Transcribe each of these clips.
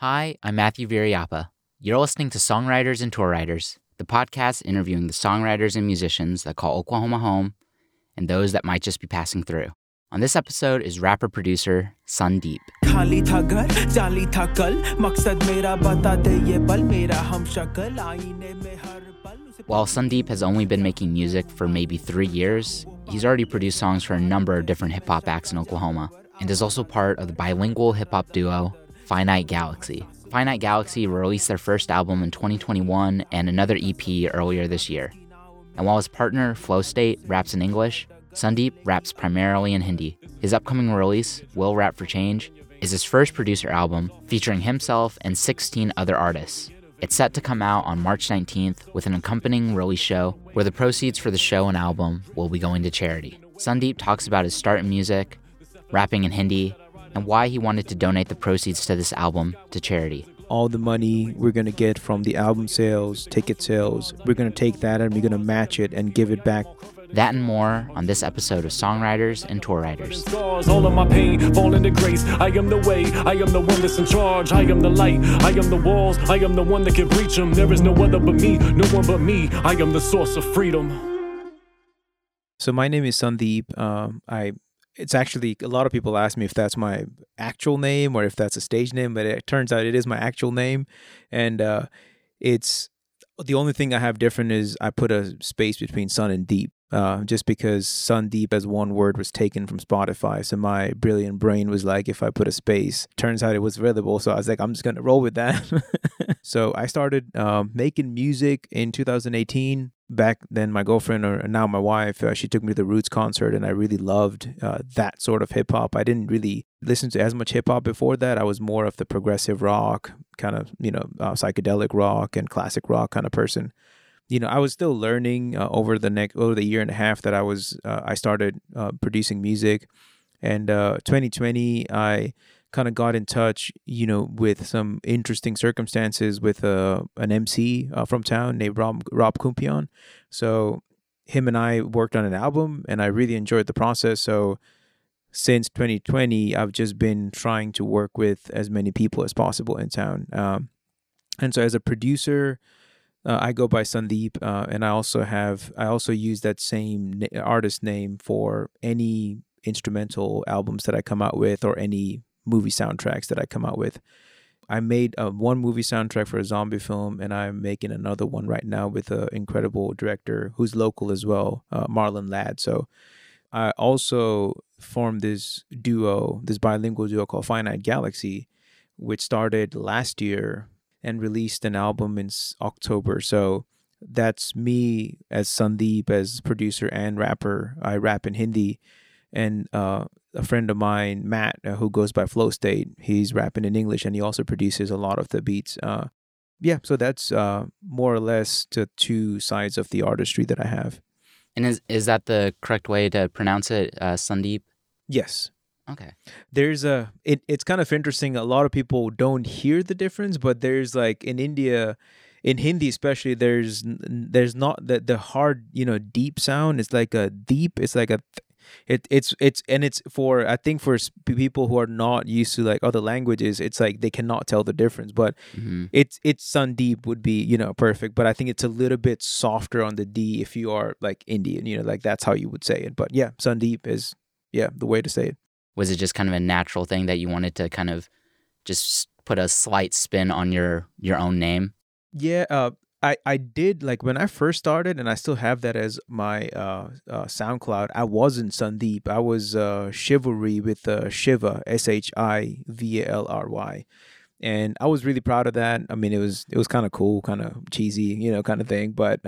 Hi, I'm Matthew Viriyapah. You're listening to Songwriters and Tour Writers, the podcast interviewing the songwriters and musicians that call Oklahoma home and those that might just be passing through. On this episode is rapper producer Sundeep. While Sundeep has only been making music for maybe three years, he's already produced songs for a number of different hip hop acts in Oklahoma and is also part of the bilingual hip hop duo Finite Galaxy. Finite Galaxy released their first album in 2021 and another EP earlier this year. And while his partner, Flow State, raps in English, Sundeep raps primarily in Hindi. His upcoming release, Will Rap for Change, is his first producer album featuring himself and 16 other artists. It's set to come out on March 19th with an accompanying release show where the proceeds for the show and album will be going to charity. Sundeep talks about his start in music, rapping in Hindi, and why he wanted to donate the proceeds to this album to charity. All the money we're going to get from the album sales, ticket sales, we're going to take that and we're going to match it and give it back that and more on this episode of Songwriters and Tour Writers. All of my pain fall into grace. I am the way, I am the one that's in charge. I am the light, I am the walls, I am the one that can breach them. There is no other but me, no one but me. I am the source of freedom. So my name is Sandeep. Um, I it's actually a lot of people ask me if that's my actual name or if that's a stage name, but it turns out it is my actual name, and uh, it's the only thing I have different is I put a space between sun and deep uh, just because Sundeep as one word was taken from Spotify. So my brilliant brain was like, if I put a space, turns out it was available. So I was like, I'm just going to roll with that. so I started uh, making music in 2018. Back then, my girlfriend, or now my wife, uh, she took me to the Roots concert, and I really loved uh, that sort of hip hop. I didn't really listen to as much hip hop before that. I was more of the progressive rock, kind of, you know, uh, psychedelic rock and classic rock kind of person you know, I was still learning uh, over the next over the year and a half that I was uh, I started uh, producing music, and 2020 uh, I kind of got in touch, you know, with some interesting circumstances with uh, an MC uh, from town named Rob Rob Kumpion. So him and I worked on an album, and I really enjoyed the process. So since 2020, I've just been trying to work with as many people as possible in town. Um, and so as a producer uh, I go by Sundeep, uh, and I also have I also use that same na- artist name for any instrumental albums that I come out with or any movie soundtracks that I come out with. I made uh, one movie soundtrack for a zombie film, and I'm making another one right now with an incredible director who's local as well, uh, Marlon Ladd. So I also formed this duo, this bilingual duo called Finite Galaxy, which started last year and released an album in October. So that's me as Sandeep, as producer and rapper. I rap in Hindi, and uh, a friend of mine, Matt, uh, who goes by Flow State, he's rapping in English, and he also produces a lot of the beats. Uh, yeah, so that's uh, more or less the two sides of the artistry that I have. And is is that the correct way to pronounce it, uh, Sundeep? Yes. Okay. There's a it, it's kind of interesting. A lot of people don't hear the difference, but there's like in India, in Hindi especially, there's there's not the the hard you know deep sound. It's like a deep. It's like a it it's it's and it's for I think for people who are not used to like other languages, it's like they cannot tell the difference. But mm-hmm. it's it's Sundeep would be you know perfect, but I think it's a little bit softer on the D if you are like Indian, you know, like that's how you would say it. But yeah, Sundeep is yeah the way to say it was it just kind of a natural thing that you wanted to kind of just put a slight spin on your your own name? Yeah, uh, I I did like when I first started, and I still have that as my uh, uh SoundCloud. I wasn't Sundeep. I was uh, Chivalry with uh, Shiva S H I V A L R Y, and I was really proud of that. I mean, it was it was kind of cool, kind of cheesy, you know, kind of thing, but.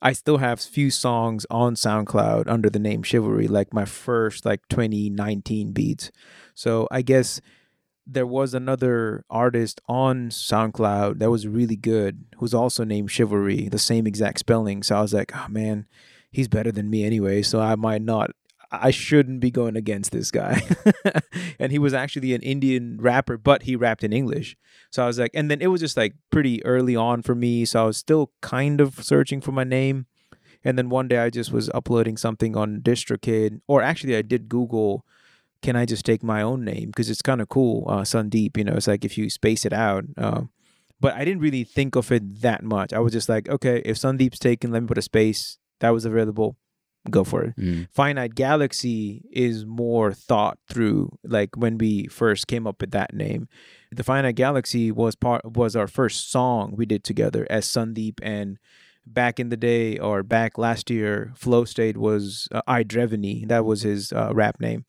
I still have few songs on SoundCloud under the name Chivalry, like my first like 2019 beats. So I guess there was another artist on SoundCloud that was really good, who's also named Chivalry, the same exact spelling. So I was like, oh man, he's better than me anyway. So I might not I shouldn't be going against this guy. and he was actually an Indian rapper, but he rapped in English. So I was like, and then it was just like pretty early on for me. So I was still kind of searching for my name. And then one day I just was uploading something on DistroKid, or actually I did Google can I just take my own name because it's kind of cool, uh, Sundeep. You know, it's like if you space it out. Uh, but I didn't really think of it that much. I was just like, okay, if Sundeep's taken, let me put a space that was available. Go for it. Mm. Finite Galaxy is more thought through. Like when we first came up with that name, the Finite Galaxy was part was our first song we did together as Sundeep and back in the day or back last year, Flow State was uh, I Drevany. That was his uh, rap name.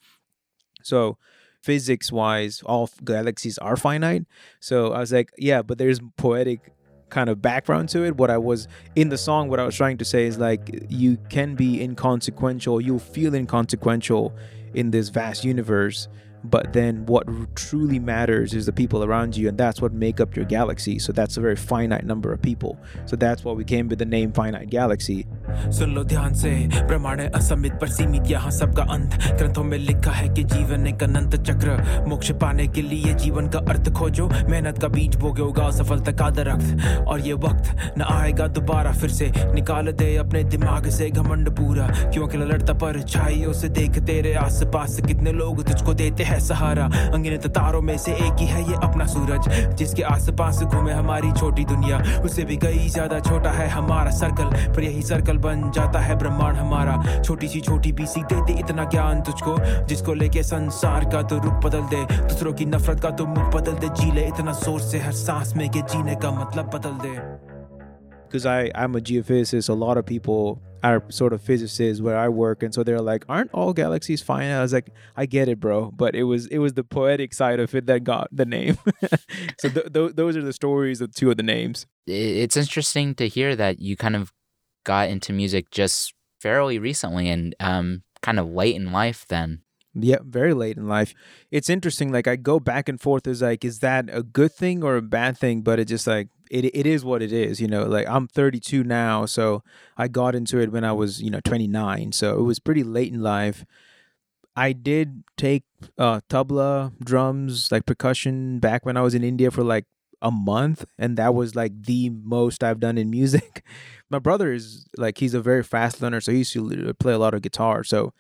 So physics wise, all galaxies are finite. So I was like, yeah, but there's poetic kind of background to it. What I was in the song, what I was trying to say is like you can be inconsequential, you'll feel inconsequential in this vast universe but then what truly matters is the people around you and that's what make up your galaxy so that's a very finite number of people so that's why we came with the name finite galaxy सुन लो ध्यान से प्रमाण असमित पर सीमित यहाँ सबका अंत ग्रंथों में लिखा है कि जीवन एक अनंत चक्र मोक्ष पाने के लिए जीवन का अर्थ खोजो मेहनत का बीज बोगे होगा सफलता का दरख्त और ये वक्त न आएगा दोबारा फिर से निकाल दे अपने दिमाग से घमंड पूरा क्योंकि लड़ता पर छाइयों से देख तेरे आस पास कितने लोग तुझको देते है सहारा। अंगिनत तारों में से एक ही है ये अपना सूरज, जिसके आस पास घूमे हमारी छोटी दुनिया। उससे भी कई ज़्यादा छोटा है हमारा सर्कल, पर यही सर्कल बन जाता है ब्रह्मांड हमारा। छोटी सी छोटी भी सीख देते इतना ज्ञान तुझको, जिसको लेके संसार का तो रुख बदल दे। दूसरों की नफरत का तो मुख बदल दे। जी ले इतना सोच से हर सांस में के जीने का मतलब बदल दे। Because I, I'm a geophysicist. A lot of people are sort of physicists where I work, and so they're like, "Aren't all galaxies fine?" I was like, "I get it, bro," but it was it was the poetic side of it that got the name. so th- th- those are the stories of two of the names. It's interesting to hear that you kind of got into music just fairly recently and um, kind of late in life. Then yeah, very late in life. It's interesting. Like I go back and forth as like, is that a good thing or a bad thing? But it just like it it is what it is. You know, like I'm 32 now, so I got into it when I was you know 29. So it was pretty late in life. I did take uh, tabla, drums, like percussion back when I was in India for like a month, and that was like the most I've done in music. My brother is like he's a very fast learner, so he used to play a lot of guitar. So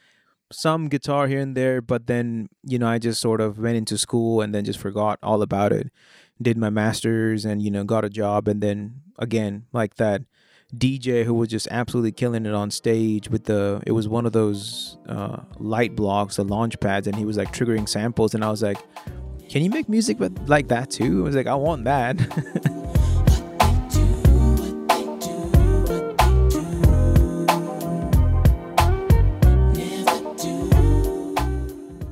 some guitar here and there, but then, you know, I just sort of went into school and then just forgot all about it. Did my master's and, you know, got a job. And then again, like that DJ who was just absolutely killing it on stage with the, it was one of those uh, light blocks, the launch pads, and he was like triggering samples. And I was like, can you make music with, like that too? I was like, I want that.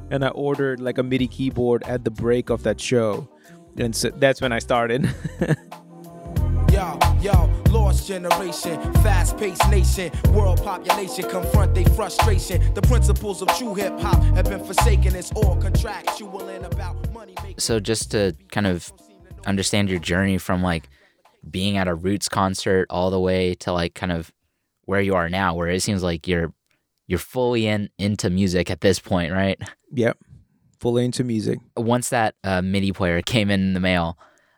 and I ordered like a MIDI keyboard at the break of that show, and so that's when I started. yo, yo, lost generation, fast-paced nation, world population confront their frustration. The principles of true hip hop have been forsaken. It's all contractual and about money. So just to kind of understand your journey from like being at a Roots concert all the way to like kind of where you are now, where it seems like you're you're fully in into music at this point, right? Yep, fully into music. Once that uh, MIDI player came in the mail,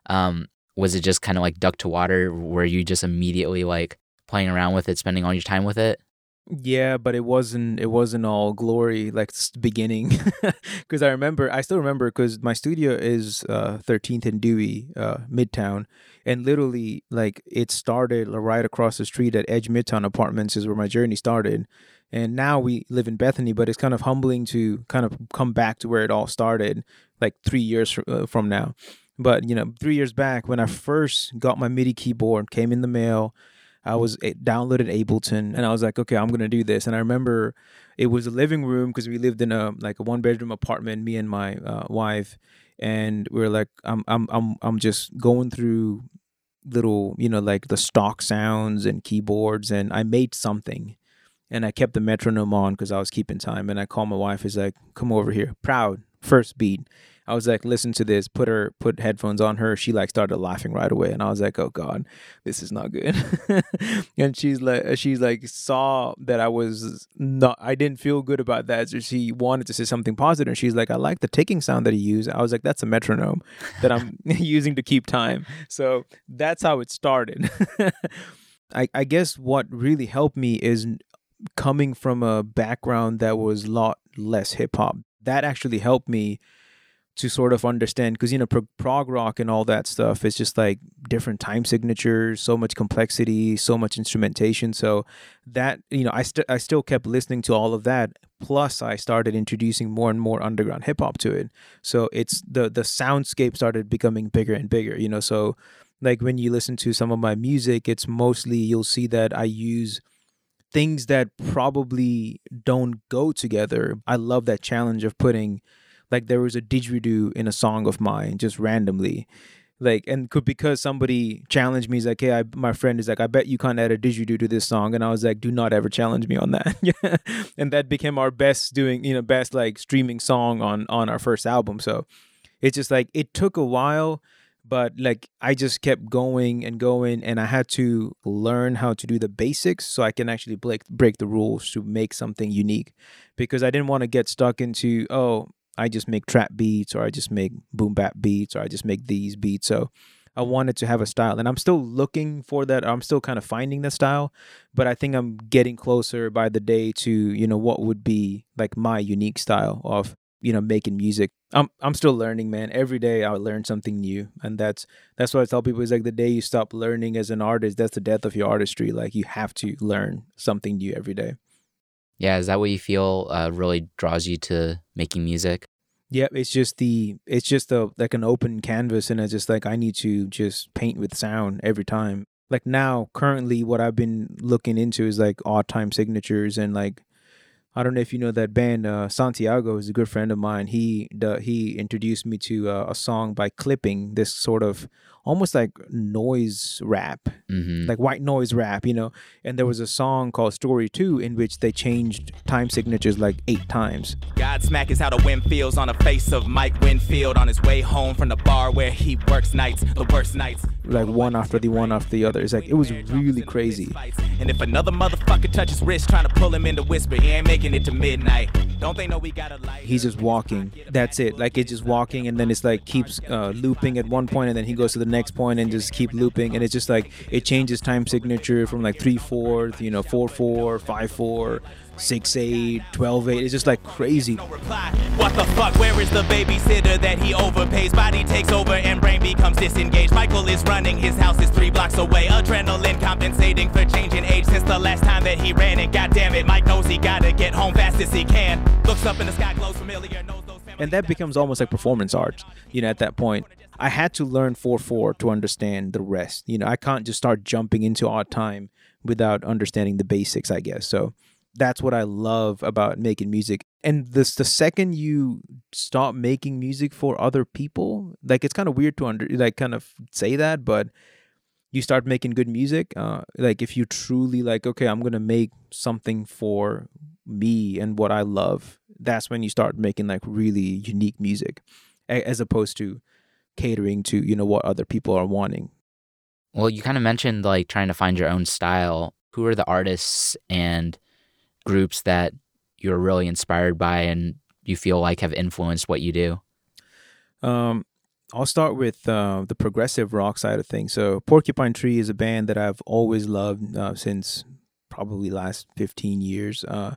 um, was it just kind of like duck to water? Were you just immediately like playing around with it, spending all your time with it? Yeah, but it wasn't. It wasn't all glory like beginning, because I remember. I still remember because my studio is uh, 13th and Dewey, uh, Midtown, and literally like it started right across the street at Edge Midtown Apartments is where my journey started and now we live in Bethany, but it's kind of humbling to kind of come back to where it all started, like three years uh, from now. But you know, three years back when I first got my MIDI keyboard, came in the mail, I was it downloaded Ableton, and I was like, okay, I'm gonna do this. And I remember it was a living room because we lived in a like a one bedroom apartment, me and my uh, wife, and we are like, I'm I'm I'm I'm just going through little you know like the stock sounds and keyboards, and I made something and I kept the metronome on because I was keeping time. And I called my wife. He's like, "Come over here." Proud first beat. I was like, "Listen to this." Put her put headphones on her. She like started laughing right away, and I was like, "Oh God, this is not good." and she's like, uh, she's like saw that I was not. I didn't feel good about that, so she wanted to say something positive. And she's like, "I like the ticking sound that he used." I was like, "That's a metronome that I'm using to keep time." So that's how it started. I, I guess what really helped me is coming from a background that was a lot less hip hop. that actually helped me to sort of understand because you know prog, prog rock and all that stuff is just like different time signatures so much complexity so much instrumentation. So that you know i st- i still kept listening to all of that. Plus i started introducing more and more underground hip hop to it. So it's the the soundscape started becoming bigger and bigger you know? So like when you listen to some of my music it's mostly you'll see that i use things that probably don't go together. I love that challenge of putting like there was a didgeridoo in a song of mine just randomly. Like and could because somebody challenged me he's like hey I, my friend is like i bet you can't add a didgeridoo to this song. And i was like do not ever challenge me on that. And that became our best doing you know best like streaming song on on our first album. So it's just like it took a while but like i just kept going and going and i had to learn how to do the basics so i can actually break break the rules to make something unique. Because i didn't want to get stuck into oh I just make trap beats or I just make boom bap beats or I just make these beats. So I wanted to have a style and I'm still looking for that. I'm still kind of finding the style, but I think I'm getting closer by the day to, you know, what would be like my unique style of, you know, making music. I'm I'm still learning, man. Every day I learn something new. And that's that's what I tell people is like the day you stop learning as an artist, that's the death of your artistry. Like you have to learn something new every day. Yeah, is that what you feel uh, really draws you to making music? Yeah, it's just the it's just a like an open canvas, and it's just like I need to just paint with sound every time. Like now, currently, what I've been looking into is like odd time signatures and like I don't know if you know that band. Uh, Santiago is a good friend of mine. He the, he introduced me to uh, a song by Clipping, this sort of almost like noise rap, mm-hmm. like white noise rap, you know. And there was a song called Story Two in which they changed time signatures like eight times. Godsmack is how the wind feels on the face of Mike Winfield on his way home from the bar where he works nights, the worst nights. Like one after the one after the other. It's like it was really crazy. And if another motherfucker touches wrist trying to pull him into whisper, he ain't making it to midnight. Don't they know we got a light? He's just walking. That's it. Like it's just walking, and then it's like keeps uh, looping at one point, and then he goes to the next point and just keep looping, and it's just like it changes time signature from like three four, you know, four four, five four, six eight, twelve eight. It's just like crazy. What the fuck? Where is the babysitter that he overpays? Body takes over and brain becomes disengaged. Michael is running. His house is three blocks away. Adrenaline compensating for changing age since the last time that he ran it. God damn it, Mike knows he gotta get home fast as he can. Looks up in the sky, glows familiar. And that becomes almost like performance art you know at that point. I had to learn 4-4 to understand the rest. You know i can't just start jumping into odd time without understanding the basics i guess. So that's what i love about making music. And this the second you stop making music for other people like it's kind of weird to under like kind of say that but you start making good music uh like if you truly like okay i'm gonna make something for me and what i love that's when you start making like really unique music as opposed to catering to you know what other people are wanting Well, you kind of mentioned like trying to find your own style. Who are the artists and groups that you're really inspired by and you feel like have influenced what you do? Um, I'll start with uh, the progressive rock side of things. So, Porcupine Tree is a band that I've always loved uh, since probably last 15 years. Uh,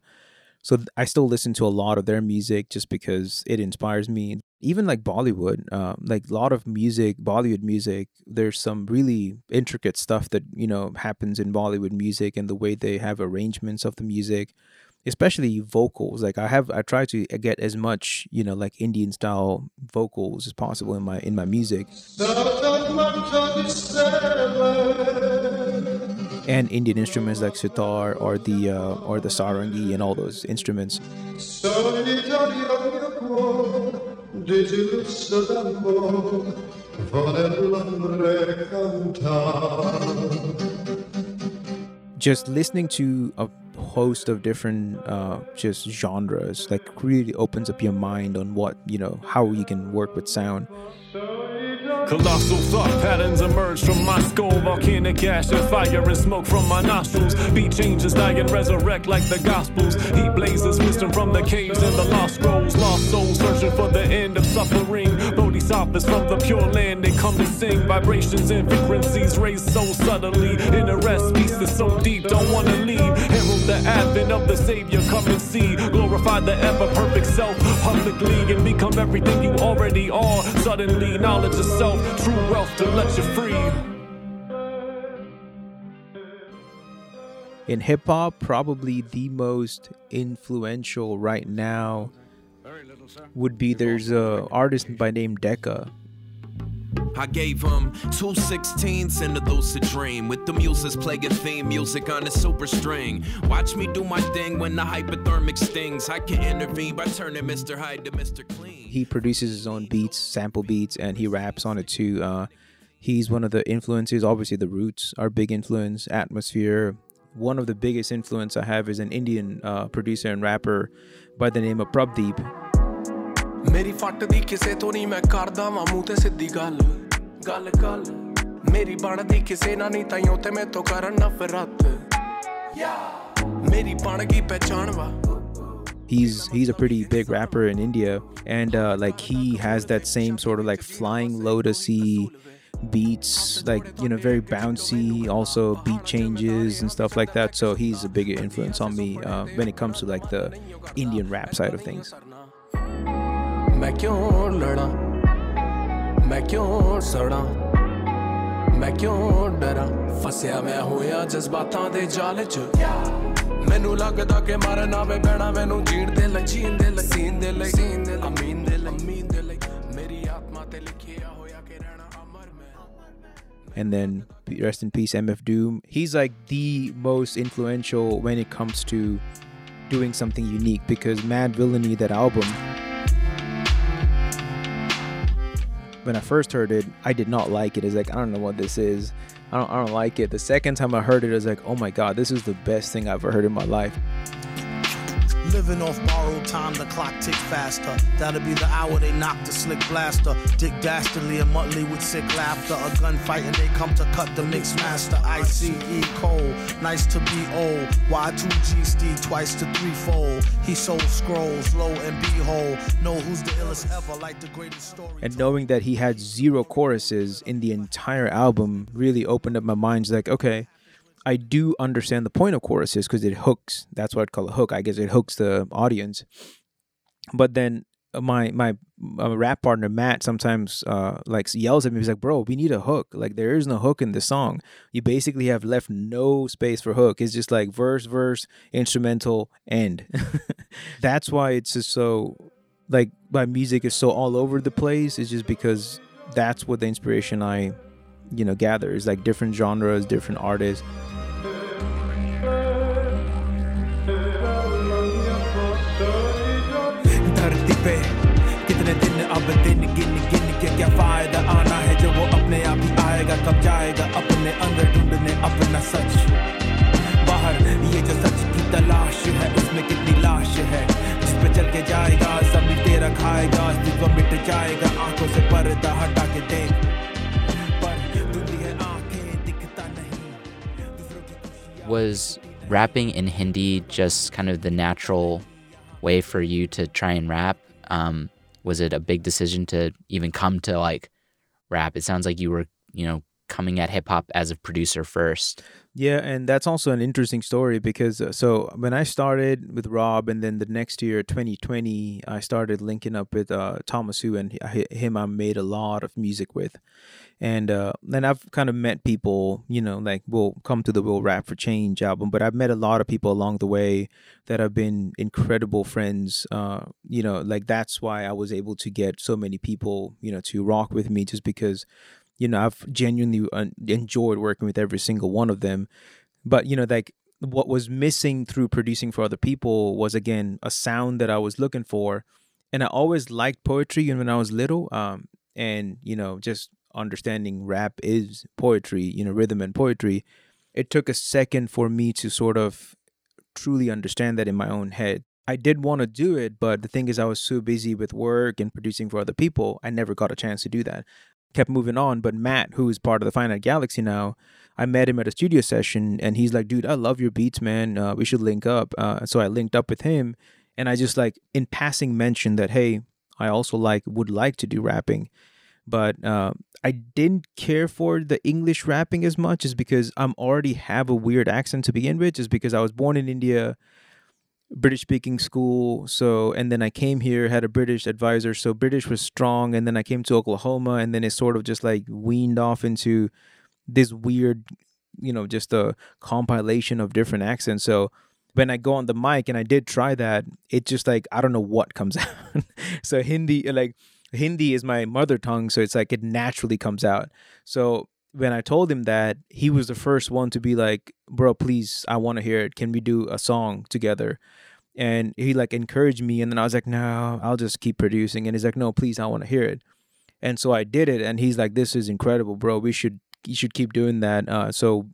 so I still listen to a lot of their music just because it inspires me. Even like Bollywood, uh, like a lot of music, Bollywood music. There's some really intricate stuff that you know happens in Bollywood music and the way they have arrangements of the music especially vocals like i have i try to get as much you know like indian style vocals as possible in my in my music and indian instruments like sitar or the uh, or the sarangi and all those instruments. Just listening to a host of different uh, just genres like really opens up your mind on what you know how you can work with sound Colossal thought patterns emerge from my skull. Volcanic ash and fire and smoke from my nostrils. Beat changes, die and resurrect like the Gospels. He blazes wisdom from the caves and the lost scrolls. Lost souls searching for the end of suffering. Bodhisattvas from the pure land, they come to sing. Vibrations and frequencies raised so subtly. In a rest, peace is so deep, don't wanna leave. Herald the advent of the Savior. Come and see, glorify the ever perfect self publicly and become everything you already are. Suddenly, knowledge of self, true wealth to let you free. in hip hop, probably the most influential right now would be there's a artist by name Deca. I gave him two 16s and a lucid dream with the muses playing theme music on a super string. Watch me do my thing when the hypothermic stings. I can intervene by turning Mr. Hyde to Mr. Clean. He produces his own beats, sample beats, and he raps on it too. Uh, he's one of the influences. Obviously, the Roots are big influence. Atmosphere. One of the biggest influence I have is an Indian uh, producer and rapper by the name of Prabh Deep. ਮੇਰੀ ਫੱਟਦੀ ਕਿਸੇ ਤੋਂ ਨਹੀਂ ਮੈਂ ਕਰਦਾ ਵਾਂ ਮੂੰਹ ਤੇ ਸਿੱਧੀ ਗੱਲ ਗੱਲ ਗੱਲ ਮੇਰੀ ਬਣਦੀ ਕਿਸੇ ਨਾਲ ਨਹੀਂ ਤਾਈਓ ਤੇ ਮੈਥੋਂ ਕਰਨ ਨਫ਼ਰਤ ਮੇਰੀ ਬਣ ਗਈ ਪਹਿਚਾਣ ਵਾ he's he's a pretty big rapper in India, and uh, like he has that same sort of like flying lotusy beats, like you know, very bouncy, also beat changes and stuff like that. So he's a bigger influence on me uh, when it comes to like the Indian rap side of things. मैं क्यों लड़ा? मैं क्यों सड़ा? ਮੈਂ ਕਿਉਂ ਡਰਾਂ ਫਸਿਆ ਮੈਂ ਹੋਇਆ ਜਜ਼ਬਾਤਾਂ ਦੇ ਜਾਲ 'ਚ ਮੈਨੂੰ ਲੱਗਦਾ ਕਿ ਮਰਨਾ ਵੇ ਬੈਣਾ ਮੈਨੂੰ ਜੀਣ ਦੇ ਲਈ ਦੇ ਲਈ ਦੇ ਲਈ ਦੇ ਅਮੀਨ ਦੇ ਲਈ ਦੇ ਲਈ ਮੇਰੀ ਆਤਮਾ ਤੇ ਲਿਖਿਆ ਹੋਇਆ ਕਿ ਰਹਿਣਾ ਅਮਰ ਮੈਂ And then rest in peace, MF Doom. He's like the most influential when it comes to doing something unique because Madvillainy, that album, when I first heard it, I did not like it. It's like I don't know what this is. I don't I don't like it. The second time I heard it, I was like, oh my god, this is the best thing I've ever heard in my life. Living off borrowed time, the clock tick faster. That'll be the hour they knock the slick blaster. Dick Dastardly and Muttley with sick laughter. A gunfight and they come to cut the mix master. ICE Cole, nice to be old. Y2G Steve twice to threefold. He sold scrolls, low and behold. Know who's the illest ever, like the greatest story. And knowing that he had zero choruses in the entire album really opened up my mind. Like, okay, I do understand the point of choruses because it hooks. That's what I'd call a hook. I guess it hooks the audience. But then uh, my my uh, rap partner Matt sometimes uh, like yells at me. He's like, "Bro, we need a hook. Like there is no hook in this song. You basically have left no space for hook. It's just like verse, verse, instrumental, end. That's why it's just so like my music is so all over the place. It's just because that's what the inspiration I you know gather is like different genres, different artists. धरती पे। कितने दिन अब दिन गिन गिन के क्या फ़ायदा आना है जो वो अपने आप ही आएगा, कब जाएगा अपने अंदर ढूँढने अपना सच। बाहर, ये जो सच की तलाश है, उसमें कितनी लाश है। जिस पे चल के जाएगा ज़मीन तेरा खाएगा अस्तित्व मिट जाएगा, आँखों से पर्दा हटा के देख। Was rapping in Hindi just kind of the natural way for you to try and rap? Um, was it a big decision to even come to like rap? It sounds like you were, you know, coming at hip hop as a producer first. Yeah, and that's also an interesting story because uh, so when I started with Rob, and then the next year, 2020, I started linking up with uh, Thomas Hu, and hi- him I made a lot of music with, and uh, then I've kind of met people, you know, like we'll come to the Will Rap for Change album, but I've met a lot of people along the way that have been incredible friends. Uh, you know, like that's why I was able to get so many people, you know, to rock with me, just because you know i've genuinely uh, enjoyed working with every single one of them. But you know like what was missing through producing for other people was again a sound that i was looking for. And i always liked poetry even when i was little um and you know just understanding rap is poetry you know rhythm and poetry. It took a second for me to sort of truly understand that in my own head. I did want to do it, but the thing is, I was so busy with work and producing for other people, I never got a chance to do that kept moving on. But Matt, who is part of the Finite Galaxy now, I met him at a studio session and he's like, dude, I love your beats, man. Uh, we should link up. Uh, so I linked up with him and I just like in passing mentioned that, hey, I also like would like to do rapping. But uh, I didn't care for the English rapping as much is because I'm already have a weird accent to begin with, just because I was born in India, British speaking school. So, and then I came here, had a British advisor. So British was strong. And then I came to Oklahoma and then it sort of just like weaned off into this weird, you know, just a compilation of different accents. So when I go on the mic and I did try that, it just like, I don't know what comes out. so Hindi, like, Hindi is my mother tongue, so it's like it naturally comes out. So when I told him that, he was the first one to be like, "Bro, please, I want to hear it. Can we do a song together?" And he like encouraged me, and then I was like, "No, I'll just keep producing." And he's like, "No, please, I want to hear it." And so I did it, and he's like, "This is incredible, bro. We should you should keep doing that." Uh, so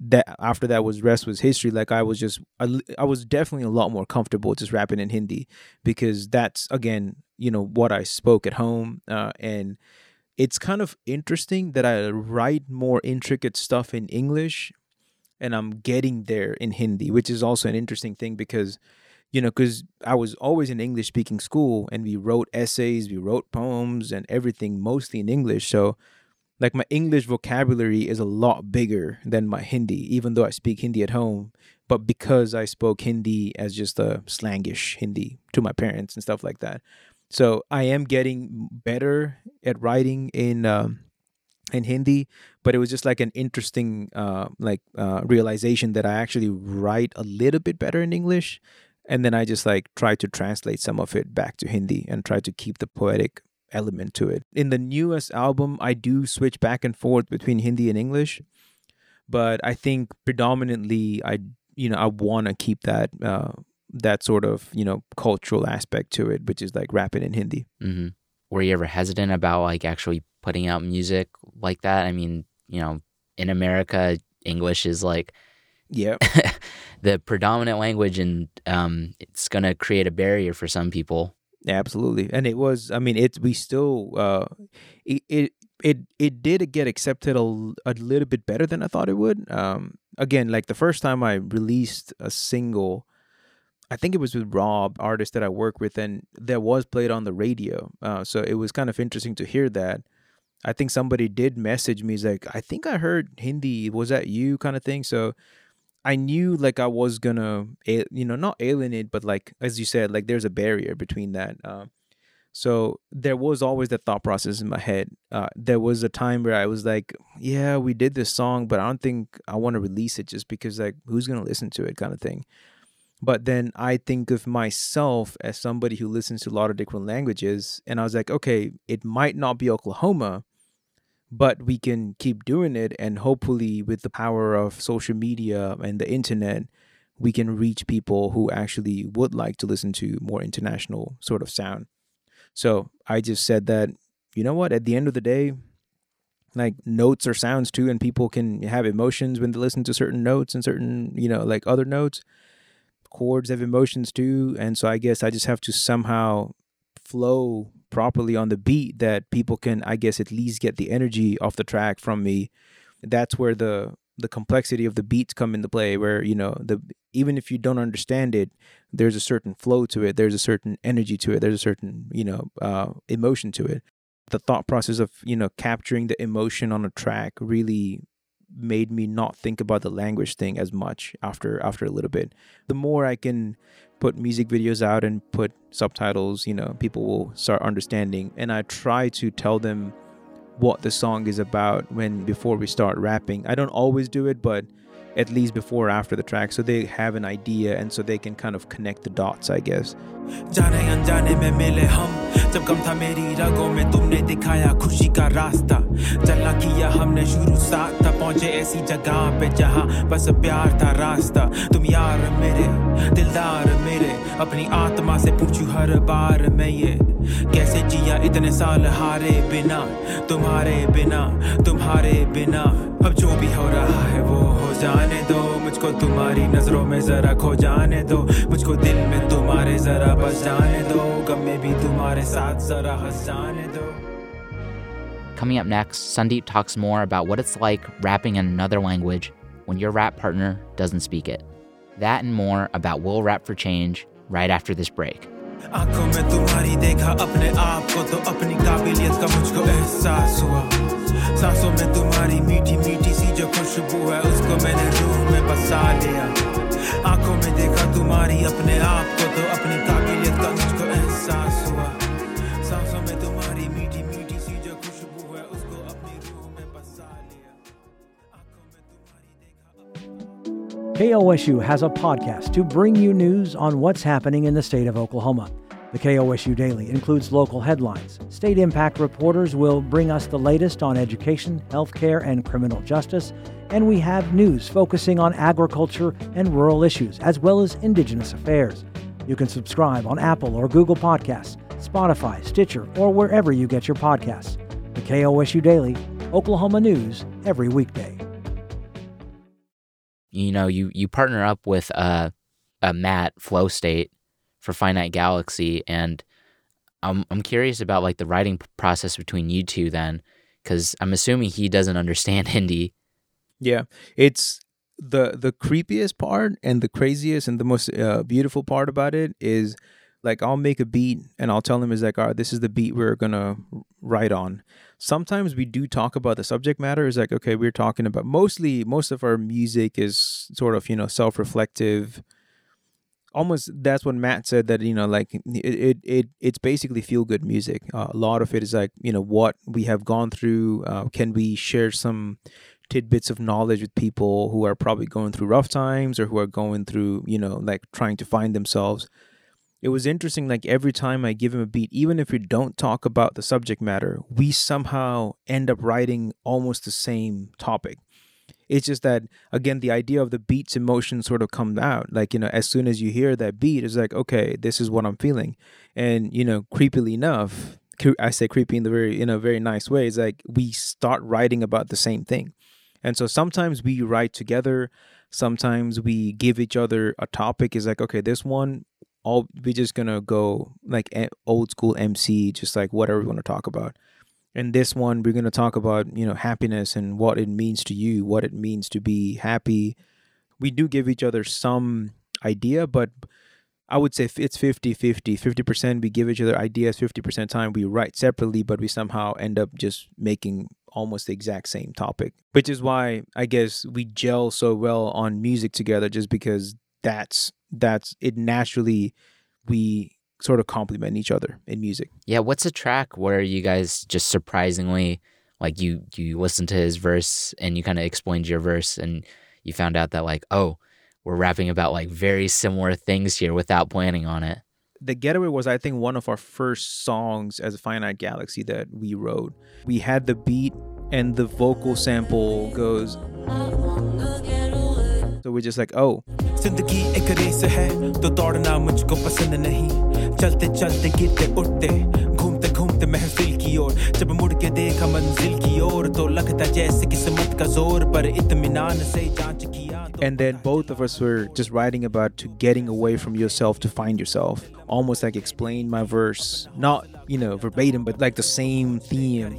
that after that was rest was history like i was just I, I was definitely a lot more comfortable just rapping in hindi because that's again you know what i spoke at home uh, and it's kind of interesting that i write more intricate stuff in english and i'm getting there in hindi which is also an interesting thing because you know because i was always in english speaking school and we wrote essays we wrote poems and everything mostly in english so like my English vocabulary is a lot bigger than my Hindi, even though I speak Hindi at home. But because I spoke Hindi as just a slangish Hindi to my parents and stuff like that, so I am getting better at writing in um, in Hindi. But it was just like an interesting uh, like uh, realization that I actually write a little bit better in English, and then I just like try to translate some of it back to Hindi and try to keep the poetic element to it. In the newest album, I do switch back and forth between Hindi and English, but I think predominantly I you know I want to keep that uh, that sort of you know cultural aspect to it, which is like rapping in Hindi. Mm-hmm. Were you ever hesitant about like actually putting out music like that? I mean, you know, in America, English is like yeah the predominant language, and um, it's gonna create a barrier for some people. Absolutely, and it was. I mean, it. We still. Uh, it. It. It, it did get accepted a, a little bit better than I thought it would. Um, again, like the first time I released a single, I think it was with Rob, artist that I work with, and that was played on the radio. Uh, so it was kind of interesting to hear that. I think somebody did message me. Like, I think I heard Hindi. Was that you? Kind of thing. So I knew like I was gonna, you know, not alienate, but like as you said, like there's a barrier between that. Uh, so there was always that thought process in my head. Uh, there was a time where I was like, yeah, we did this song, but I don't think I want to release it just because like who's gonna listen to it, kind of thing. But then I think of myself as somebody who listens to a lot of different languages, and I was like, okay, it might not be Oklahoma, but we can keep doing it and hopefully with the power of social media and the internet we can reach people who actually would like to listen to more international sort of sound. So i just said that you know what? At the end of the day like notes or sounds too and people can have emotions when they listen to certain notes and certain you know like other notes chords have emotions too and so i guess i just have to somehow flow properly on the beat that people can i guess at least get the energy off the track from me. That's where the the complexity of the beats come into play where you know the even if you don't understand it there's a certain flow to it there's a certain energy to it there's a certain you know uh, emotion to it. The thought process of you know capturing the emotion on a track really made me not think about the language thing as much after after a little bit the more i can put music videos out and put subtitles, you know, people will start understanding. And I try to tell them what the song is about when before we start rapping. I don't always do it, but at least before or after the track so they have an idea and so they can kind of connect the dots i guess जाने अनजाने में मिले हम। जब कम था मेरी रगों में तुमने दिखाया खुशी का रास्ता। चलना किया हमने शुरू साथ था, पहुँचे ऐसी जगह पे जहाँ बस प्यार था रास्ता। तुम यार मेरे, दिलदार मेरे, अपनी आत्मा से पूछू हर बार मैं ये। कैसे जिया इतने साल हारे बिना, तुम्हारे बिना तुम्हारे बिना। अब जो भी हो रहा है वो हो जाने दो। मुझको तुम्हारी नज़रों में जरा खो जाने दो। मुझको दिल में तुम्हारे जरा बस जाने दो गम में भी तुम्हारे साथ जरा हंस जाने दो Coming up next, Sandeep talks more about what it's like rapping in another language when your rap partner doesn't speak it. That and more about Will Rap for Change right after this break. आंखों में तुम्हारी देखा अपने आप को तो अपनी काबिलियत का मुझको एहसास हुआ सांसों में तुम्हारी मीठी मीठी सी जो खुशबू है उसको मैंने रूह में बसा लिया आंखों में देखा तुम्हारी अपने आप को तो अपनी काबिलियत का मुझको एहसास हुआ सांसों में तुम्हारी मीठी मीठी सी जो खुशबू है उसको अपनी रूह में बसा लिया आंखों में तुम्हारी देखा KOSU has a podcast to bring you news on what's happening in the state of Oklahoma. The KOSU Daily includes local headlines. State Impact reporters will bring us the latest on education, healthcare, and criminal justice. And we have news focusing on agriculture and rural issues, as well as Indigenous affairs. You can subscribe on Apple or Google Podcasts, Spotify, Stitcher, or wherever you get your podcasts. The KOSU Daily, Oklahoma news every weekday. You know, you you partner up with uh, a Matt Flow State for Finite Galaxy, and I'm I'm curious about like the writing process between you two then, because I'm assuming he doesn't understand Hindi. Yeah, it's the the creepiest part and the craziest and the most uh, beautiful part about it is like I'll make a beat and I'll tell him is like, all right, this is the beat we're gonna write on. Sometimes we do talk about the subject matter. Is like, okay, we're talking about mostly most of our music is sort of you know self reflective. Almost that's what Matt said that you know like it it, it it's basically feel good music. Uh, a lot of it is like you know what we have gone through. Uh, can we share some tidbits of knowledge with people who are probably going through rough times or who are going through, you know, like trying to find themselves. It was interesting, like every time I give him a beat, even if we don't talk about the subject matter, we somehow end up writing almost the same topic. It's just that, again, the idea of the beat's emotion sort of comes out. Like, you know, as soon as you hear that beat, it's like, okay, this is what I'm feeling. And, you know, creepily enough, I say creepy in the very in a very nice way. It's like we start writing about the same thing. And so sometimes we write together. Sometimes we give each other a topic. Is like, okay, this one, all we're just gonna go like e- old school MC, just like whatever we want to talk about. And this one, we're gonna talk about you know happiness and what it means to you, what it means to be happy. We do give each other some idea, but I would say it's 50 50. 50% we give each other ideas, 50% time we write separately, but we somehow end up just making almost the exact same topic, which is why I guess we gel so well on music together, just because that's that's it naturally we sort of complement each other in music. Yeah, what's a track where you guys just surprisingly like you you listened to his verse and you kind of explained your verse and you found out that like oh we're rapping about like very similar things here without planning on it. The Getaway was, I think, one of our first songs as a Finite Galaxy that we wrote. We had the beat and the vocal sample goes. So we're just like, oh, जिंदगी एक race है तो दौड़ना मुझको पसंद नहीं चलते चलते गिरते उठते घूमते घूमते महफिल की ओर जब मुड़ के देखा मंजिल की ओर तो लगता जैसे किस्मत का जोर पर इत्मीनान से जांच किया तो and then both of us were just writing about to getting away from yourself to find yourself. Almost like explain my verse, not you know, verbatim, but like the same theme.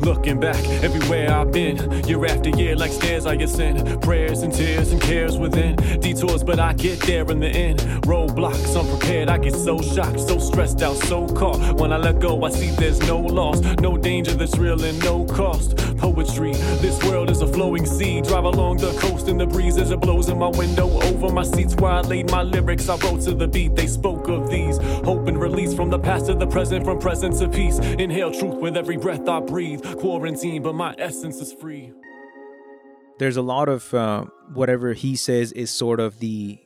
Looking back everywhere I've been, year after year, like stairs I get sent, prayers and tears and cares within, detours, but I get there in the end. Roadblocks, I'm prepared, I get so shocked, so stressed out, so caught. When I let go, I see there's no loss, no danger that's real and no cost. Poetry, this world is a flowing sea. Drive along the coast in the breeze as it blows in my window over my seats where I laid my lyrics. I wrote to the beat, they spoke of these. Hope and release from the past to the present from presence to peace. Inhale truth with every breath I breathe. Quarantine, but my essence is free. There's a lot of uh, whatever he says is sort of the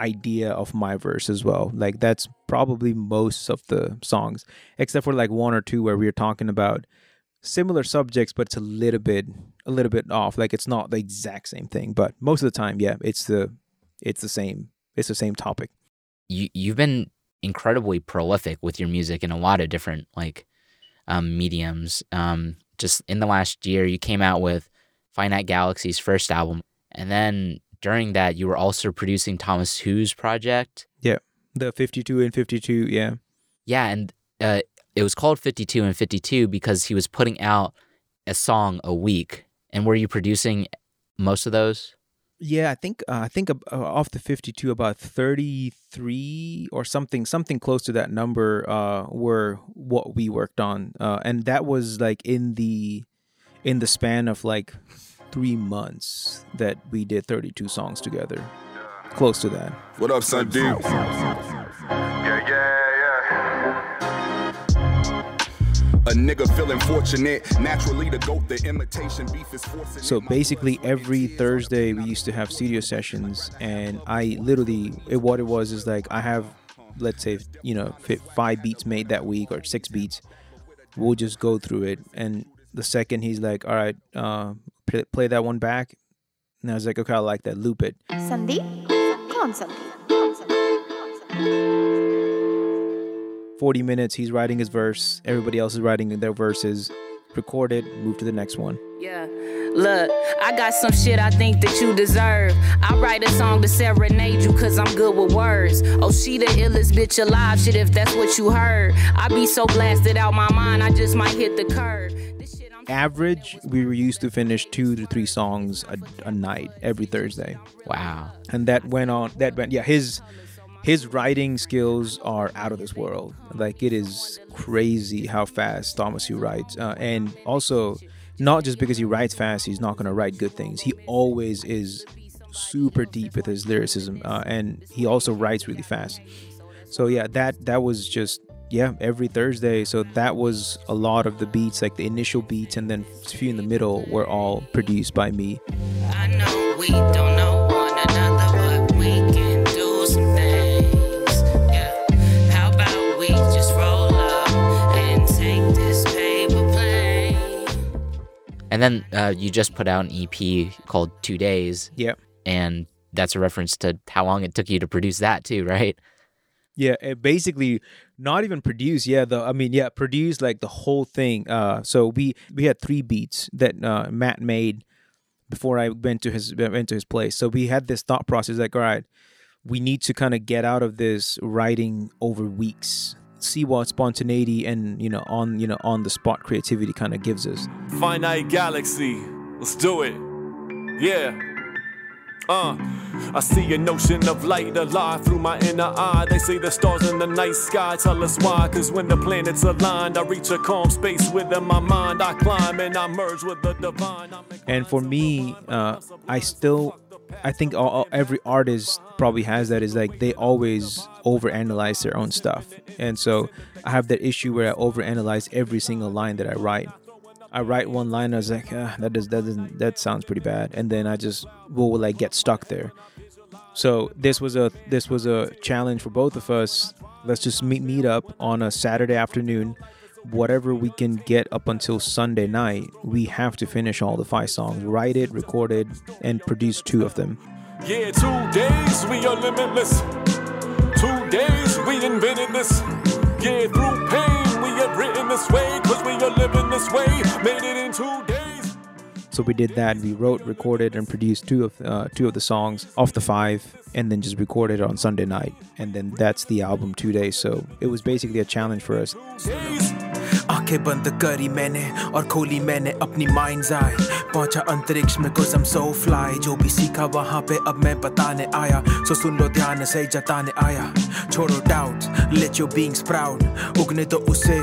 idea of my verse as well. Like that's probably most of the songs, except for like one or two where we're talking about similar subjects, but it's a little bit a little bit off. Like it's not the exact same thing, but most of the time, yeah, it's the it's the same it's the same topic. You you've been incredibly prolific with your music in a lot of different like um, mediums. Um, just in the last year, you came out with Finite Galaxy's first album, and then during that, you were also producing Thomas Hu's project. Yeah, the 52 and 52, yeah. Yeah, and uh, it was called 52 and 52 because he was putting out a song a week. And were you producing most of those? Yeah, I think uh, I think uh, off the 52 about 33 or something something close to that number uh were what we worked on. Uh and that was like in the in the span of like three months that we did 32 songs together. Close to that. What up, son? Yeah, A nigga feeling fortunate. Naturally, the goat, the imitation beef is forcing. So basically, every Thursday we used to have studio sessions, and I literally, it, what it was is like I have, let's say, you know, five beats made that week or six beats. We'll just go through it, and the second he's like, "All right, uh, play, play that one back," and I was like, "Okay, I like that. Loop it." Sandeep, कौन Sandeep? 40 minutes, he's writing his verse, everybody else is writing their verses, record it, move to the next one. Yeah. Look, I got some shit I think that you deserve. I write a song to serenade you cause I'm good with words. Oh, she the illest bitch alive, shit, if that's what you heard. I be so blasted out my mind, I just might hit the curb. Average, we were used to finish two to three songs a, a night every Thursday. Wow. And that went on, that went, yeah, his his writing skills are out of this world. Like it is crazy how fast Thomas Hu writes, uh, and also not just because he writes fast, he's not going to write good things. He always is super deep with his lyricism, uh, and he also writes really fast. So yeah, that that was just yeah every Thursday. So that was a lot of the beats, like the initial beats, and then a few in the middle were all produced by me. And then uh, you just put out an EP called Two Days. Yeah. And that's a reference to how long it took you to produce that too, right? Yeah, it basically not even produce. Yeah, the I mean, yeah, produce like the whole thing. Uh, so we we had three beats that uh, Matt made before I went to his went to his place. So we had this thought process like, all right, we need to kind of get out of this writing over weeks see what spontaneity and you know on you know on the spot creativity kind of gives us. Finite galaxy, let's do it. Yeah. Uh, I see a notion of light alive through my inner eye. They say the stars in the night sky tell us why. Cause when the planets aligned, I reach a calm space within my mind. I climb and I merge with the divine. And for me, uh, I still I think all, every artist probably has that is like they always overanalyze their own stuff. And so I have that issue where I overanalyze every single line that I write. I write one line, I was like, ah, that does that doesn't that sounds pretty bad, and then I just will like get stuck there. So this was a this was a challenge for both of us. Let's just meet meet up on a Saturday afternoon whatever we can get up until Sunday night, we have to finish all the five songs, write it, record it, and produce two of them. Yeah, two days we are limitless. Two days we invented this. Yeah, through pain we have written this way, cause we are living this way, made it in two days. So we did that. We wrote, recorded, and produced two of uh, two of the songs off the five, and then just recorded on Sunday night. And then that's the album two days. So it was basically a challenge for us. आँखें बंद करी मैंने और खोली मैंने अपनी minds आई पहुँचा अंतरिक्ष में कोसम सो फ्लाई जो भी सीखा वहाँ पे अब मैं बताने आया। सो सुन लो ध्यान से जताने आया। छोड़ो doubt let your beings proud उगने तो उसे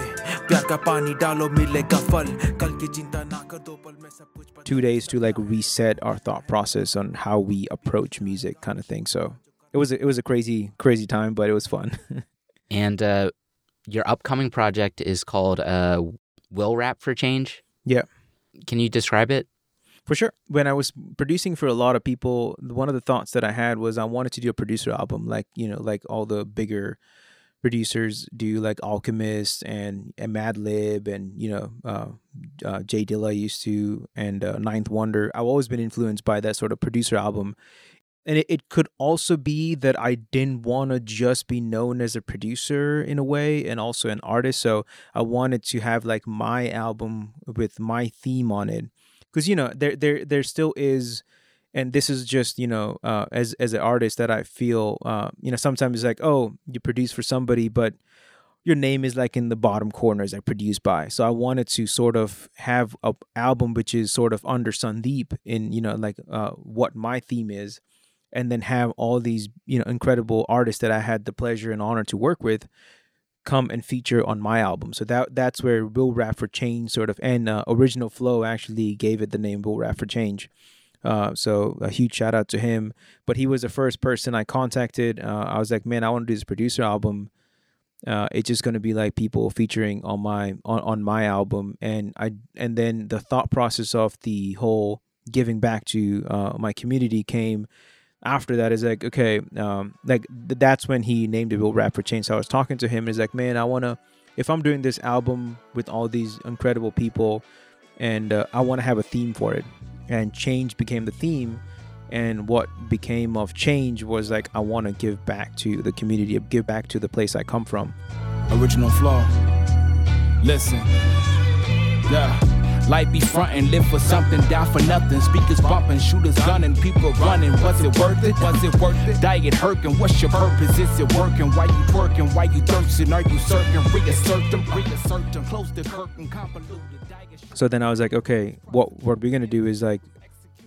प्यार का पानी डालो मिलेगा फल। कल की चिंता ना कर दो पल में सब कुछ two days to like reset our thought process on how we approach music kind of thing so it was a, it was a crazy crazy time but it was fun. And uh your upcoming project is called uh, Will Rap for Change. Yeah. Can you describe it? For sure. When I was producing for a lot of people, one of the thoughts that I had was I wanted to do a producer album, like you know, like all the bigger producers do, like Alchemist and, and Madlib, and you know, uh, uh, J Dilla used to, and uh, Ninth Wonder. I've always been influenced by that sort of producer album and it, it could also be that I didn't want to just be known as a producer in a way and also an artist. So I wanted to have like my album with my theme on it. Because you know, there there there still is and this is just, you know, uh, as as an artist that I feel uh, you know, sometimes it's like, oh, you produce for somebody, but your name is like in the bottom corners like produced by so i wanted to sort of have a album which is sort of under sandeep in you know like uh, what my theme is and then have all these you know incredible artists that I had the pleasure and honor to work with come and feature on my album. So that that's where Will for Change sort of and uh, Original Flow actually gave it the name Will for Change. Uh, so a huge shout out to him. But he was the first person I contacted. Uh, I was like, man, I want to do this producer album. Uh, it's just gonna be like people featuring on my on, on my album, and I and then the thought process of the whole giving back to uh, my community came after that is like okay um like th- that's when he named it will rap for change. So i was talking to him and he's like man i want to if i'm doing this album with all these incredible people and uh, i want to have a theme for it. And change became the theme and what became of change was like i want to give back to the community give back to the place i come from. Original Flow. Listen. Yeah Life be frontin', live for something, die for nothing. Speakers bumping, shooters gunning, people running. Was it worth it? Was it worth it? Diet hurting, what's your purpose? Is it working? Why you twerking? Why you thirsting? Are you searching? Reassert them, reassert them. Close the curtain, convoluted. So then I was like, okay, what what we're gonna do is like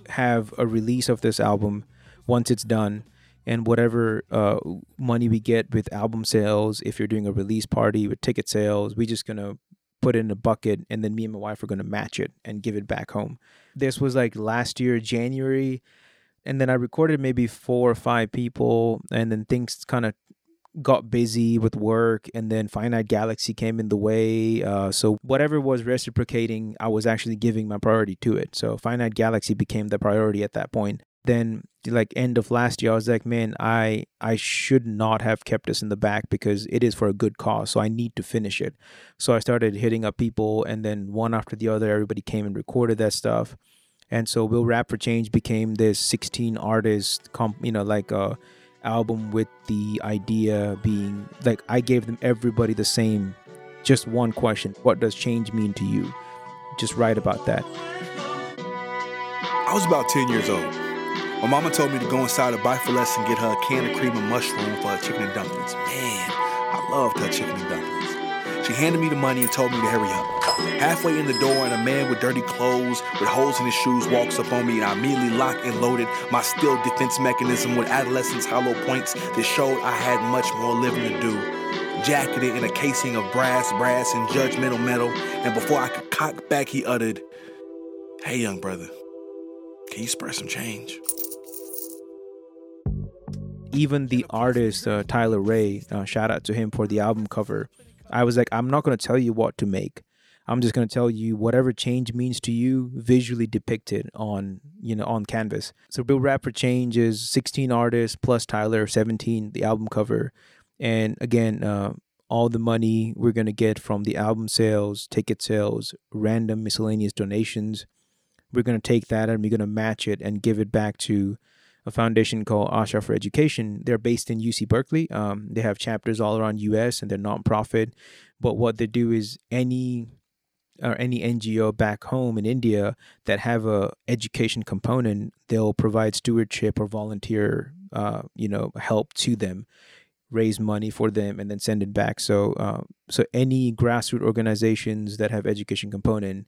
have a release of this album once it's done and whatever uh, money we get with album sales if you're doing a release party with ticket sales we just gonna put it in a bucket, and then me and my wife were going to match it and give it back home. This was like last year, January. And then I recorded maybe four or five people, and then things kind of got busy with work and then finite galaxy came in the way uh, so whatever was reciprocating i was actually giving my priority to it so finite galaxy became the priority at that point then like end of last year i was like man i i should not have kept this in the back because it is for a good cause so i need to finish it. So i started hitting up people and then one after the other everybody came and recorded that stuff. And so will rap for change became this 16 artist comp you know like a album with the idea being like i gave them everybody the same just one question what does change mean to you? Just write about that. I was about 10 years old my mama told me to go inside of Bifaless and get her a can of cream and mushroom for her chicken and dumplings. Man, I loved her chicken and dumplings. She handed me the money and told me to hurry up. Halfway in the door, and a man with dirty clothes, with holes in his shoes, walks up on me, and I immediately locked and loaded my steel defense mechanism with adolescence hollow points that showed I had much more living to do. Jacketed in a casing of brass, brass, and judgmental metal, and before I could cock back, he uttered, Hey, young brother, can you spare some change? Even the artist uh, Tyler Ray, uh, shout out to him for the album cover. I was like, I'm not going to tell you what to make. I'm just going to tell you whatever change means to you, visually depicted on you know on canvas. So Will Rap for Change is 16 artists plus Tyler, 17 the album cover, and again, uh, all the money we're going to get from the album sales, ticket sales, random miscellaneous donations, we're going to take that and we're going to match it and give it back to a foundation called Asha for Education. They're based in UC Berkeley. Um, they have chapters all around US and they're nonprofit. But what they do is any or any NGO back home in India that have a education component, they'll provide stewardship or volunteer, uh, you know, help to them, raise money for them, and then send it back. So, uh, so any grassroots organizations that have education component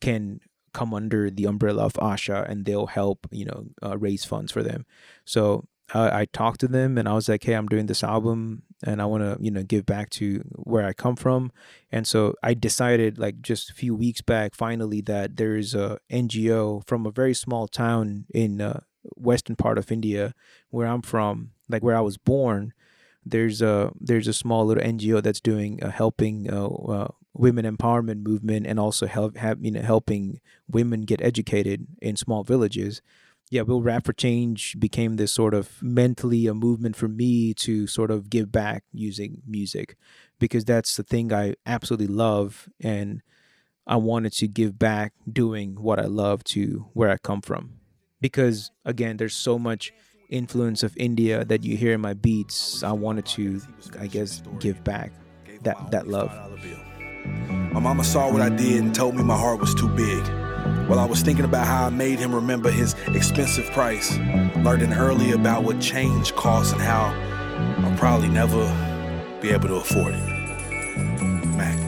can come under the umbrella of Asha and they'll help, you know, uh, raise funds for them. So uh, I talked to them and I was like, hey, I'm doing this album and I want to, you know, give back to where I come from. And so I decided, like, just a few weeks back, finally, that there is a NGO from a very small town in uh, western part of India where I'm from, like where I was born. There's a there's a small little NGO that's doing uh, helping uh, uh, women empowerment movement and also help have you know helping women get educated in small villages yeah will rap for change became this sort of mentally a movement for me to sort of give back using music because that's the thing i absolutely love and i wanted to give back doing what i love to where i come from because again there's so much influence of india that you hear in my beats i wanted to i guess give back that that love my mama saw what I did and told me my heart was too big. While I was thinking about how I made him remember his expensive price, learning early about what change costs and how I'll probably never be able to afford it. Mac.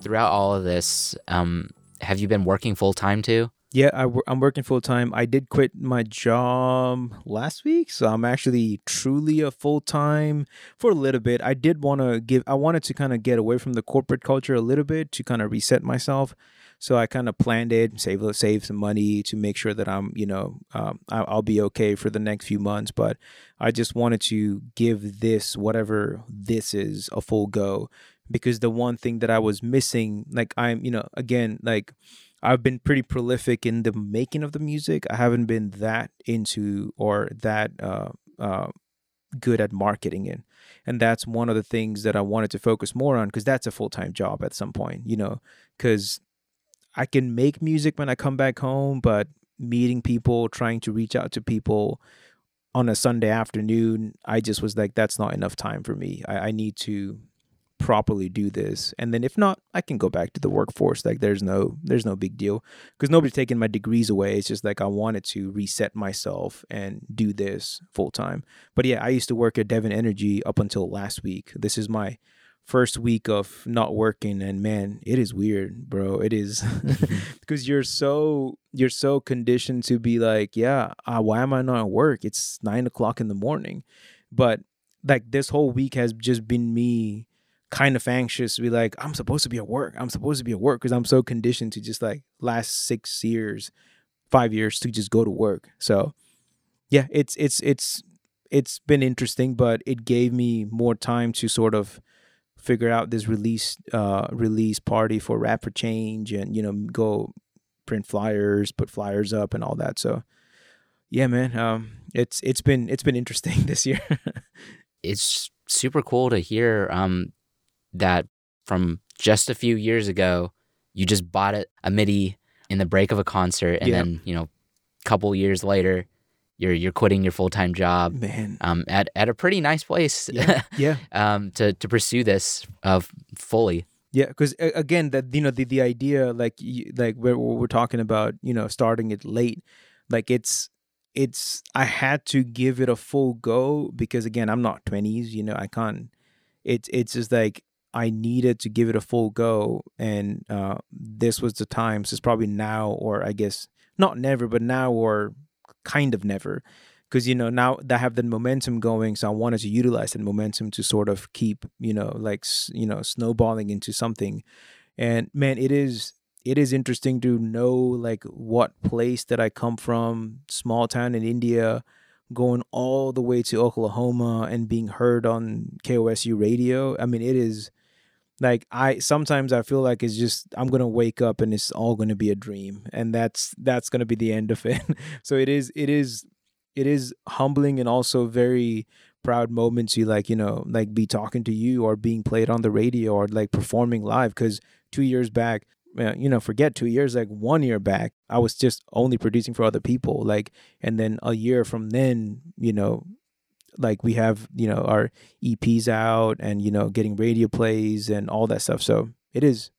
Throughout all of this, um, have you been working full time too? Yeah, I, am working full time. I did quit my job last week, so I'm actually truly a full time for a little bit. I did want to give, I wanted to kind of get away from the corporate culture a little bit to kind of reset myself. So I kind of planned it, save save some money to make sure that I'm, you know, um, I'll be okay for the next few months. But I just wanted to give this, whatever this is, a full go because the one thing that I was missing, like I'm, you know, again, like I've been pretty prolific in the making of the music. I haven't been that into or that uh, uh, good at marketing it. And that's one of the things that I wanted to focus more on because that's a full time job at some point, you know, because I can make music when I come back home, but meeting people, trying to reach out to people on a Sunday afternoon, I just was like, that's not enough time for me. I, I need to properly do this. And then if not i can go back to the workforce. Like there's no there's no big deal. Because nobody's taking my degrees away. It's just like i wanted to reset myself and do this full time but yeah i used to work at devon energy up until last week. This is my first week of not working and man it is weird bro. It is because you're so you're so conditioned to be like yeah uh, why am i not at work? It's nine o'clock in the morning. But like this whole week has just been me kind of anxious to be like i'm supposed to be at work. I'm supposed to be at work because i'm so conditioned to just like last six years five years to just go to work. So yeah it's it's it's it's been interesting but it gave me more time to sort of figure out this release uh release party for rap for change and you know go print flyers put flyers up and all that. So yeah man um it's it's been it's been interesting this year. It's super cool to hear um that from just a few years ago you just bought it a midi in the break of a concert and yeah. then you know a couple years later you're you're quitting your full time job, man, um, at at a pretty nice place, yeah, yeah. um, to to pursue this uh, fully. Yeah, because again, that you know the the idea like like we're we're talking about you know starting it late, like it's it's I had to give it a full go because again I'm not twenties, you know I can't. It's it's just like I needed to give it a full go, and uh, this was the time. So it's probably now, or I guess not never, but now or kind of never because you know now that I have the momentum going so i wanted to utilize that momentum to sort of keep you know like you know snowballing into something and man it is it is interesting to know like what place that i come from small town in india going all the way to oklahoma and being heard on kosu radio i mean it is like i sometimes i feel like it's just i'm gonna wake up and it's all gonna be a dream and that's that's gonna be the end of it. So it is it is it is humbling and also very proud moments to like you know like be talking to you or being played on the radio or like performing live because two years back uh, you know forget two years like one year back i was just only producing for other people like and then a year from then you know like we have you know our EPs out and you know getting radio plays and all that stuff. So it is,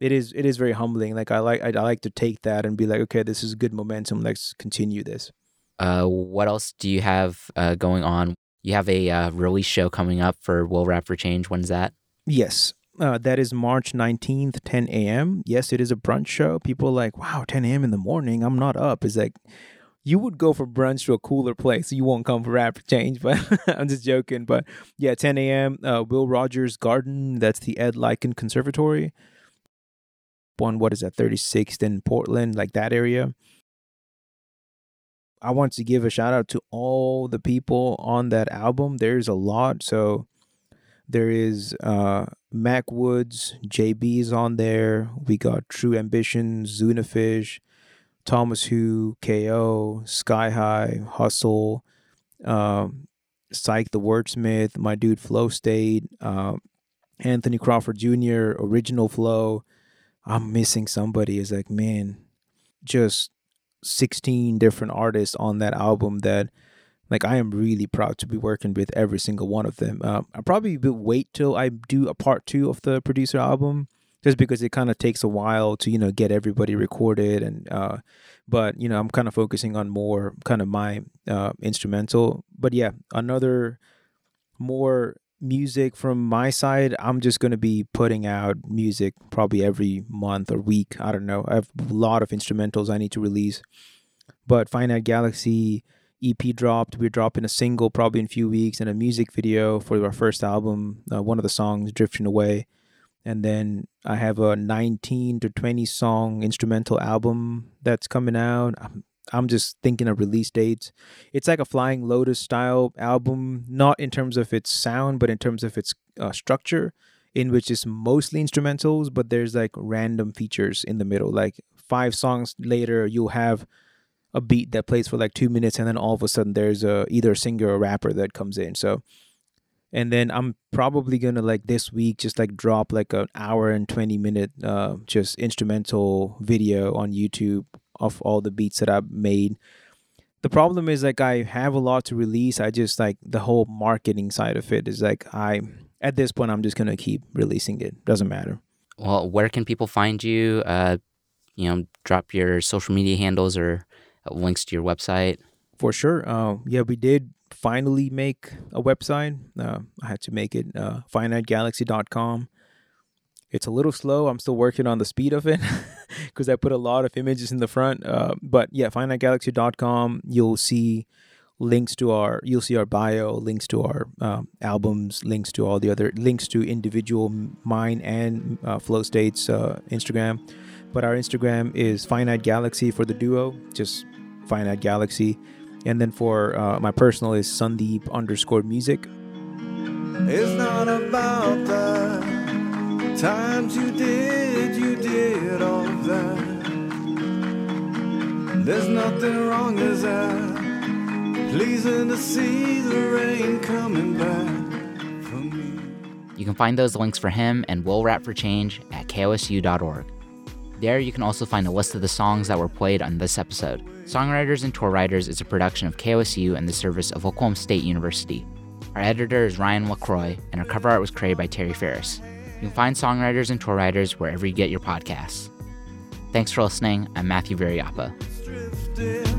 it is, it is very humbling. Like I like I, I like to take that and be like, okay, this is good momentum. Let's continue this. Uh, what else do you have uh, going on? You have a uh, release show coming up for Will Rap for Change. When's that? Yes, uh, that is March 19th, 10 a.m. Yes, it is a brunch show. People are like, wow, 10 a.m. in the morning. I'm not up. It's like, you would go for brunch to a cooler place. You won't come for rap change, but I'm just joking. But yeah, 10 a.m. Uh, Will Rogers Garden. That's the Ed Lycan Conservatory. One, what is that, 36th in Portland, like that area. I want to give a shout out to all the people on that album. There's a lot. So there is uh, Mac Woods, JB's on there. We got True Ambition, Zunafish, Thomas Hu, KO, Sky High, Hustle, um, Psych the Wordsmith, my dude Flow State, uh, Anthony Crawford Jr., Original Flow. I'm missing somebody. It's like, man, just 16 different artists on that album that like I am really proud to be working with every single one of them. Uh, I probably wait till I do a part two of the producer album just because it kind of takes a while to you know get everybody recorded and uh but you know i'm kind of focusing on more kind of my uh instrumental but yeah another more music from my side, I'm just going to be putting out music probably every month or week. I don't know. I have a lot of instrumentals I need to release. But Finite Galaxy EP dropped. We're dropping a single probably in a few weeks and a music video for our first album, uh, one of the songs, Drifting Away. And then I have a 19 to 20 song instrumental album that's coming out. I'm, I'm just thinking of release dates. It's like a Flying Lotus style album, not in terms of its sound, but in terms of its uh, structure, in which it's mostly instrumentals, but there's like random features in the middle. Like five songs later, you'll have a beat that plays for like two minutes, and then all of a sudden there's a either a singer or rapper that comes in. So, and then I'm probably gonna like this week just like drop like an hour and twenty minute uh just instrumental video on YouTube of all the beats that I've made. The problem is like I have a lot to release. I just like the whole marketing side of it is like I at this point I'm just gonna keep releasing it. Doesn't matter. Well, where can people find you? Uh, you know, drop your social media handles or links to your website. For sure. Uh, yeah, we did finally make a website. Uh, I had to make it uh, finitegalaxy.com. It's a little slow. I'm still working on the speed of it because I put a lot of images in the front. Uh, but yeah, finitegalaxy.com. You'll see links to our you'll see our bio links to our um, albums links to all the other links to individual mine and uh, flow states uh, instagram but our instagram is finite galaxy for the duo just finite galaxy and then for uh, my personal is sundeep underscore music. It's not about the times you did you did all that. There's nothing wrong as that. Pleasing to see the rain coming back You can find those links for him and Will Rap for Change at kosu.org. There, you can also find a list of the songs that were played on this episode. Songwriters and Tour Writers is a production of KOSU and the service of Oklahoma State University. Our editor is Ryan LaCroix, and our cover art was created by Terry Ferris. You can find Songwriters and Tour Writers wherever you get your podcasts. Thanks for listening. I'm Matthew Viriyapah.